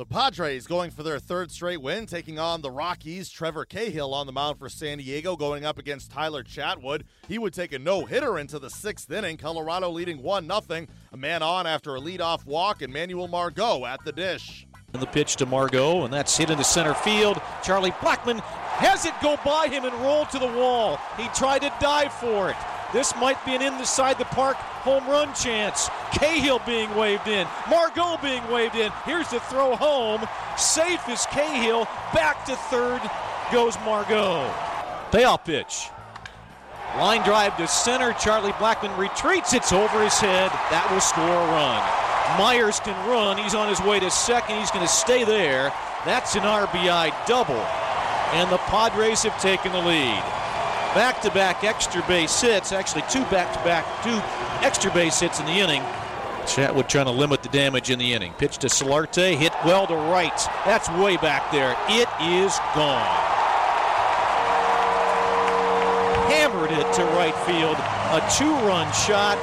The Padres going for their third straight win, taking on the Rockies. Trevor Cahill on the mound for San Diego, going up against Tyler Chatwood. He would take a no hitter into the sixth inning. Colorado leading 1 0. A man on after a leadoff walk, and Manuel Margot at the dish. And the pitch to Margot, and that's hit into center field. Charlie Blackmon has it go by him and roll to the wall. He tried to dive for it. This might be an inside the park home run chance. Cahill being waved in. Margot being waved in. Here's the throw home. Safe is Cahill. Back to third goes Margot. Payoff pitch. Line drive to center. Charlie Blackmon retreats. It's over his head. That will score a run. Myers can run. He's on his way to second. He's going to stay there. That's an RBI double. And the Padres have taken the lead back to back extra base hits, actually two back to back, two extra base hits in the inning. Chatwood trying to limit the damage in the inning. Pitch to Solarte, hit well to right. That's way back there. It is gone. Hammered it to right field. A two run shot.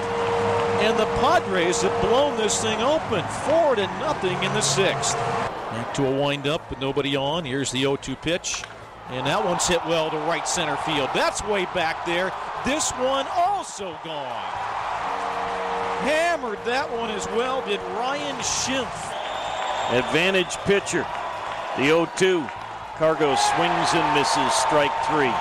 And the Padres have blown this thing open. Four to nothing in the sixth. Back to a wind up, but nobody on. Here's the 0 2 pitch. And that one's hit well to right center field. That's way back there. This one also gone. Hammered that one as well did Ryan Schimpf. Advantage pitcher. The 0 2. Cargo swings and misses strike three.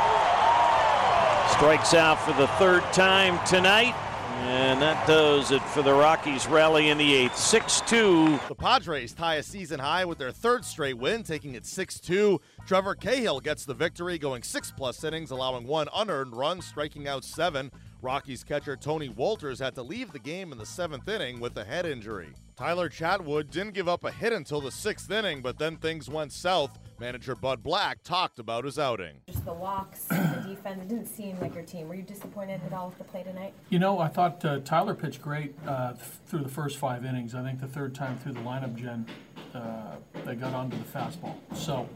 Strikes out for the third time tonight. And that does it for the Rockies rally in the eighth. 6 2. The Padres tie a season high with their third straight win, taking it 6 2. Trevor Cahill gets the victory, going six plus innings, allowing one unearned run, striking out seven. Rockies catcher Tony Wolters had to leave the game in the seventh inning with a head injury. Tyler Chatwood didn't give up a hit until the sixth inning, but then things went south. Manager Bud Black talked about his outing. Just the walks, the defense. It didn't seem like your team. Were you disappointed at all with the play tonight? You know, I thought uh, Tyler pitched great uh, th- through the first five innings. I think the third time through the lineup, Jen, uh, they got onto the fastball. So,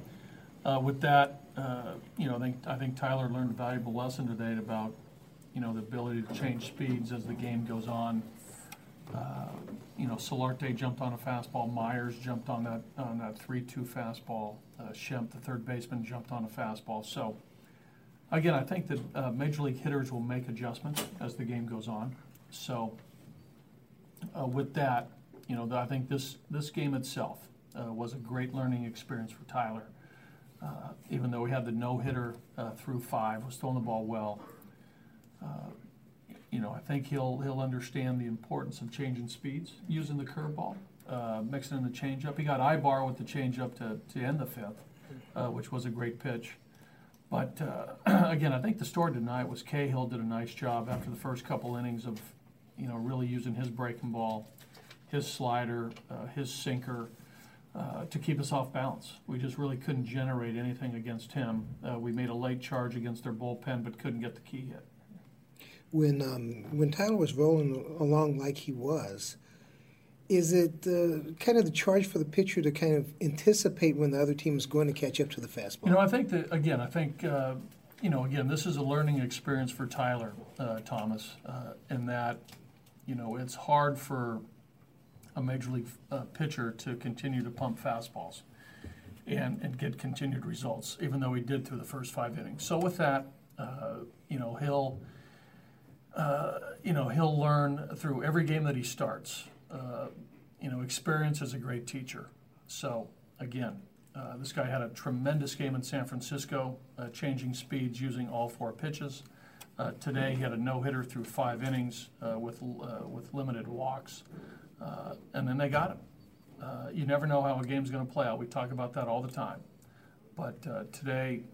uh, with that, uh, you know, I think I think Tyler learned a valuable lesson today about, you know, the ability to change speeds as the game goes on. Uh, you know, Solarte jumped on a fastball. Myers jumped on that on that three-two fastball. Uh, Schimpf, the third baseman, jumped on a fastball. So, again, I think that uh, major league hitters will make adjustments as the game goes on. So, uh, with that, you know, I think this this game itself uh, was a great learning experience for Tyler. Uh, even though we had the no hitter through five, was throwing the ball well. You know, I think he'll he'll understand the importance of changing speeds, using the curveball, uh, mixing in the changeup. He got Aybar with the changeup to, to end the fifth, uh, which was a great pitch. But uh, again, I think the story tonight was Cahill did a nice job after the first couple innings of, you know, really using his breaking ball, his slider, uh, his sinker. Uh, to keep us off balance, we just really couldn't generate anything against him. Uh, we made a late charge against their bullpen, but couldn't get the key hit when um, when Tyler was rolling along like he was, is it uh, kind of the charge for the pitcher to kind of anticipate when the other team is going to catch up to the fastball? You know, I think that again, I think uh, you know, again, this is a learning experience for Tyler uh, Thomas, uh, in that you know it's hard for a major league uh, pitcher to continue to pump fastballs. And, and get continued results, even though he did through the first five innings. So with that, uh, you know, he'll uh, you know, he'll learn through every game that he starts. Uh, you know, experience is a great teacher. So, again, uh, this guy had a tremendous game in San Francisco, uh, changing speeds using all four pitches. Uh, today, he had a no hitter through five innings with, with limited walks, and then they got him. you never know how a game's going to play out. We talk about that all the time. But today,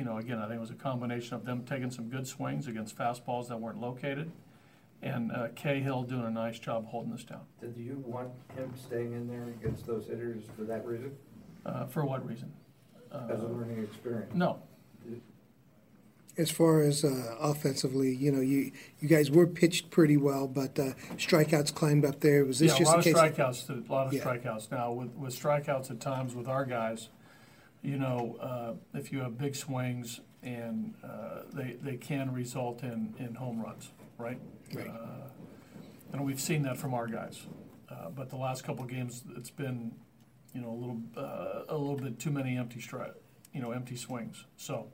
you know, again, I think it was a combination of them taking some good swings against fastballs that weren't located, and uh, Cahill doing a nice job holding this down. Did you want him staying in there against those hitters for that reason? Uh, for what reason? As a learning experience? No. As far as uh, offensively, you know, you you guys were pitched pretty well, but uh, strikeouts climbed up there. Was this yeah, just a lot a of case? strikeouts. A lot of Yeah. strikeouts. Now, with, with strikeouts at times with our guys, you know, uh, if you have big swings and uh, they, they can result in, in home runs, right? Right. Uh, and we've seen that from our guys. Uh, but the last couple of games, it's been, you know, a little uh, a little bit too many empty stri- you know, empty swings. So,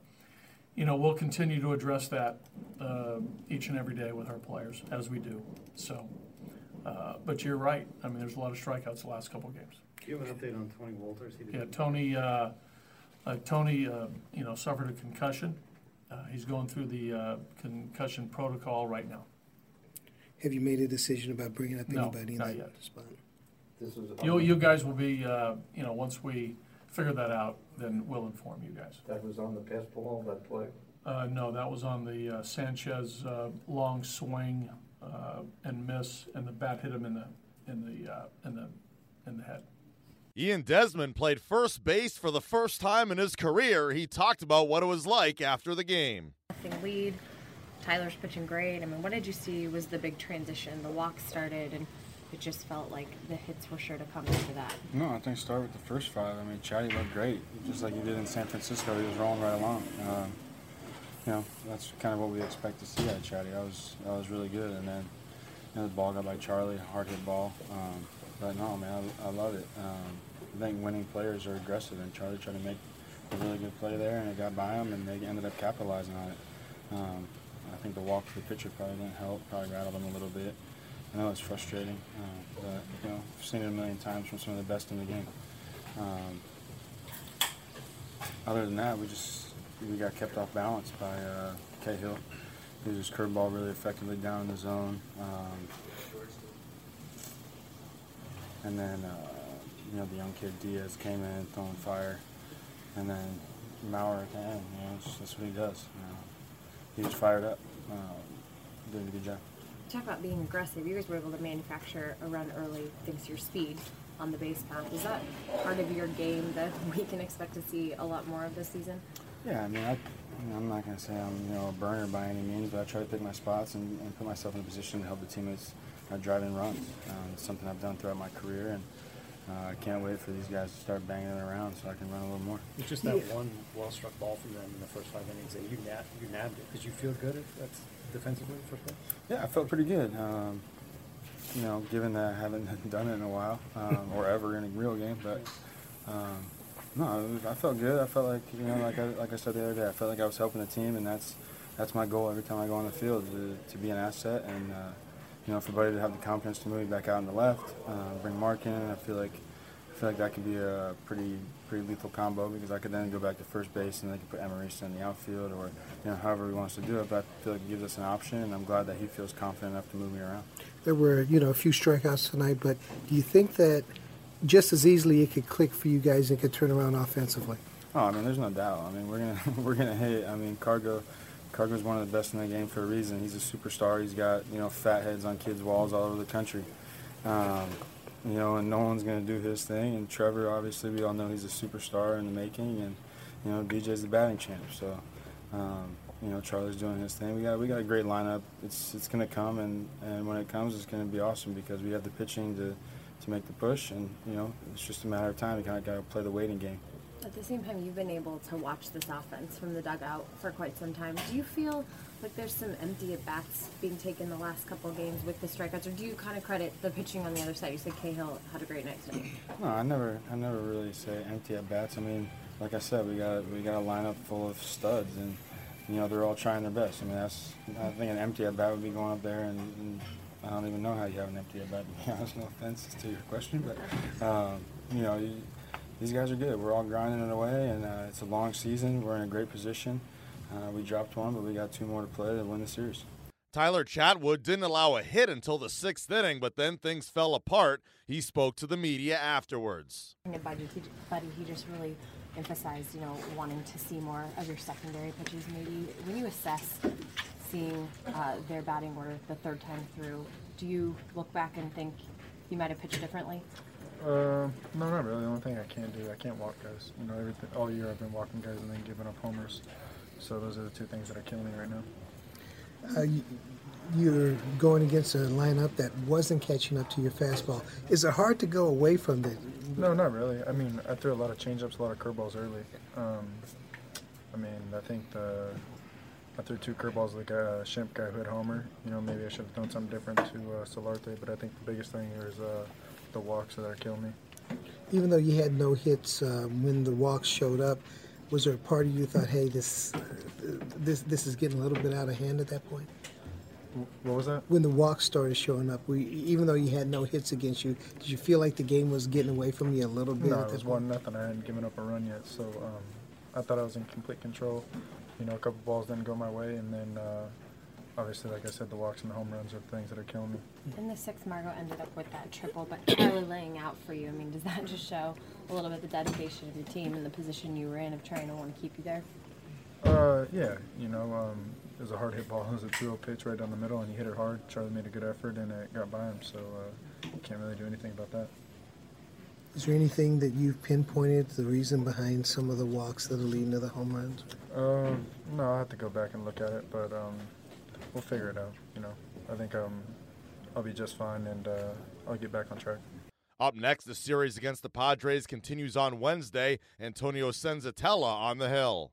you know, we'll continue to address that uh, each and every day with our players as we do. So, uh, but you're right. I mean, there's a lot of strikeouts the last couple of games. Do you have an update on Tony Wolters? He Yeah, Tony, uh, Tony, uh, you know, suffered a concussion. Uh, he's going through the uh, concussion protocol right now. Have you made a decision about bringing up No, anybody in not that yet. spot? This was. You, you guys will be, uh, you know, once we figure that out, then we'll inform you guys. That was on the pass ball, that play. Uh, no, that was on the uh, Sanchez uh, long swing uh, and miss, and the bat hit him in the in the uh, in the in the head. Ian Desmond played first base for the first time in his career. He talked about what it was like after the game. Lead. Tyler's pitching great. I mean, what did you see was the big transition? The walk started, and it just felt like the hits were sure to come after that. No, I think start with the first five. I mean, Chatty looked great, just like he did in San Francisco. He was rolling right along. Um, you know, that's kind of what we expect to see out of Chatty. I was, I was really good, and then you know, the ball got by Charlie, hard hit ball. Um, but no, man, I, I love it. Um, I think winning players are aggressive, and Charlie tried to make a really good play there, and it got by him, and they ended up capitalizing on it. Um, I think the walk to the pitcher probably didn't help, probably rattled them a little bit. I know it's frustrating, uh, but you know, I've seen it a million times from some of the best in the game. Um, other than that, we just we got kept off balance by uh, Cahill. He was curveball really effectively down in the zone, um, and then uh, you know the young kid Diaz came in throwing fire, and then Maurer at the end. You know, it's, that's what he does. You know. He was fired up, uh, doing a good job. Talk about being aggressive. You guys were able to manufacture a run early thanks to your speed on the base path. Is that part of your game that we can expect to see a lot more of this season? Yeah, I mean, I, you know, I'm not going to say I'm you know a burner by any means, but I try to pick my spots and, and put myself in a position to help the teammates uh, drive in runs. Um, it's something I've done throughout my career, and uh, I can't wait for these guys to start banging it around so I can run a little more. It's just that one well-struck ball from them in the first five innings that you nab, you nabbed it. Did you feel good at, at defensively first base? Yeah, I felt pretty good. Um, you know, given that I haven't done it in a while um, or ever in a real game, but um, no, I felt good. I felt like you know, like I, like I said the other day, I felt like I was helping the team, and that's that's my goal every time I go on the field to, to be an asset and uh, you know for Buddy to have the confidence to move me back out on the left, uh, bring Mark in. I feel like I feel like that could be a pretty pretty lethal combo because I could then go back to first base and they could put Emerson in the outfield or you know however he wants to do it. But I feel like it gives us an option, and I'm glad that he feels confident enough to move me around. There were, you know, a few strikeouts tonight, but do you think that just as easily it could click for you guys and could turn around offensively? Oh, I mean, there's no doubt. I mean, we're gonna we're gonna hit. I mean, Cargo, Cargo's one of the best in the game for a reason. He's a superstar. He's got you know fat heads on kids' walls all over the country. Um, you know, and no one's gonna do his thing. And Trevor, obviously, we all know he's a superstar in the making. And you know, DJ's the batting champ. So, um, you know, Charlie's doing his thing. We got we got a great lineup. It's it's gonna come, and and when it comes, it's gonna be awesome because we have the pitching to to make the push. And you know, it's just a matter of time. We kind of got to play the waiting game. At the same time, you've been able to watch this offense from the dugout for quite some time. Do you feel like there's some empty at bats being taken the last couple of games with the strikeouts, or do you kind of credit the pitching on the other side? You said Cahill had a great night tonight. No, I never, I never really say empty at bats. I mean, like I said, we got we got a lineup full of studs, and you know they're all trying their best. I mean, that's I think an empty at bat would be going up there, and, and I don't even know how you have an empty at bat. To be honest, no offense to your question, but um, you know, you, these guys are good. We're all grinding it away, and uh, it's a long season. We're in a great position. Uh, we dropped one, but we got two more to play to win the series. Tyler Chatwood didn't allow a hit until the sixth inning, but then things fell apart. He spoke to the media afterwards. And Buddy, he, Buddy, he just really emphasized, you know, wanting to see more of your secondary pitches. Maybe when you assess seeing uh, their batting order the third time through, do you look back and think you might have pitched differently? Uh, no, not really. The only thing I can't do, I can't walk guys. You know, everything all year I've been walking guys and then giving up homers. So those are the two things that are killing me right now. Uh, you, you're going against a lineup that wasn't catching up to your fastball. Is it hard to go away from that? No, not really. I mean, I threw a lot of changeups, a lot of curveballs early. Um, I mean, I think the I threw two curveballs the guy, uh, Schimpf guy who hit homer. You know, maybe I should have done something different to uh, Solarte, but I think the biggest thing here is uh, the walks that are killing me. even though you had no hits um, when the walks showed up, was there a part of you thought, hey, this uh, this this is getting a little bit out of hand at that point? What was that? When the walks started showing up, we, even though you had no hits against you, did you feel like the game was getting away from you a little bit? No, it was one nothing. I hadn't given up a run yet, so um, I thought I was in complete control. You know, a couple balls didn't go my way, and then uh, obviously, like I said, the walks and the home runs are things that are killing me. In the sixth, Margot ended up with that triple, but Charlie laying out for you. I mean, does that just show a little bit the dedication of your team and the position you were in of trying to want to keep you there? Uh, yeah, you know, um, it was a hard hit ball. It was a 2 pitch right down the middle, and he hit it hard. Charlie made a good effort, and it got by him, so uh, can't really do anything about that. Is there anything that you've pinpointed the reason behind some of the walks that are leading to the home runs? Um, no, I'll have to go back and look at it, but um, we'll figure it out. You know, I think um, I'll be just fine, and uh, I'll get back on track. Up next, the series against the Padres continues on Wednesday. Antonio Senzatela on the hill.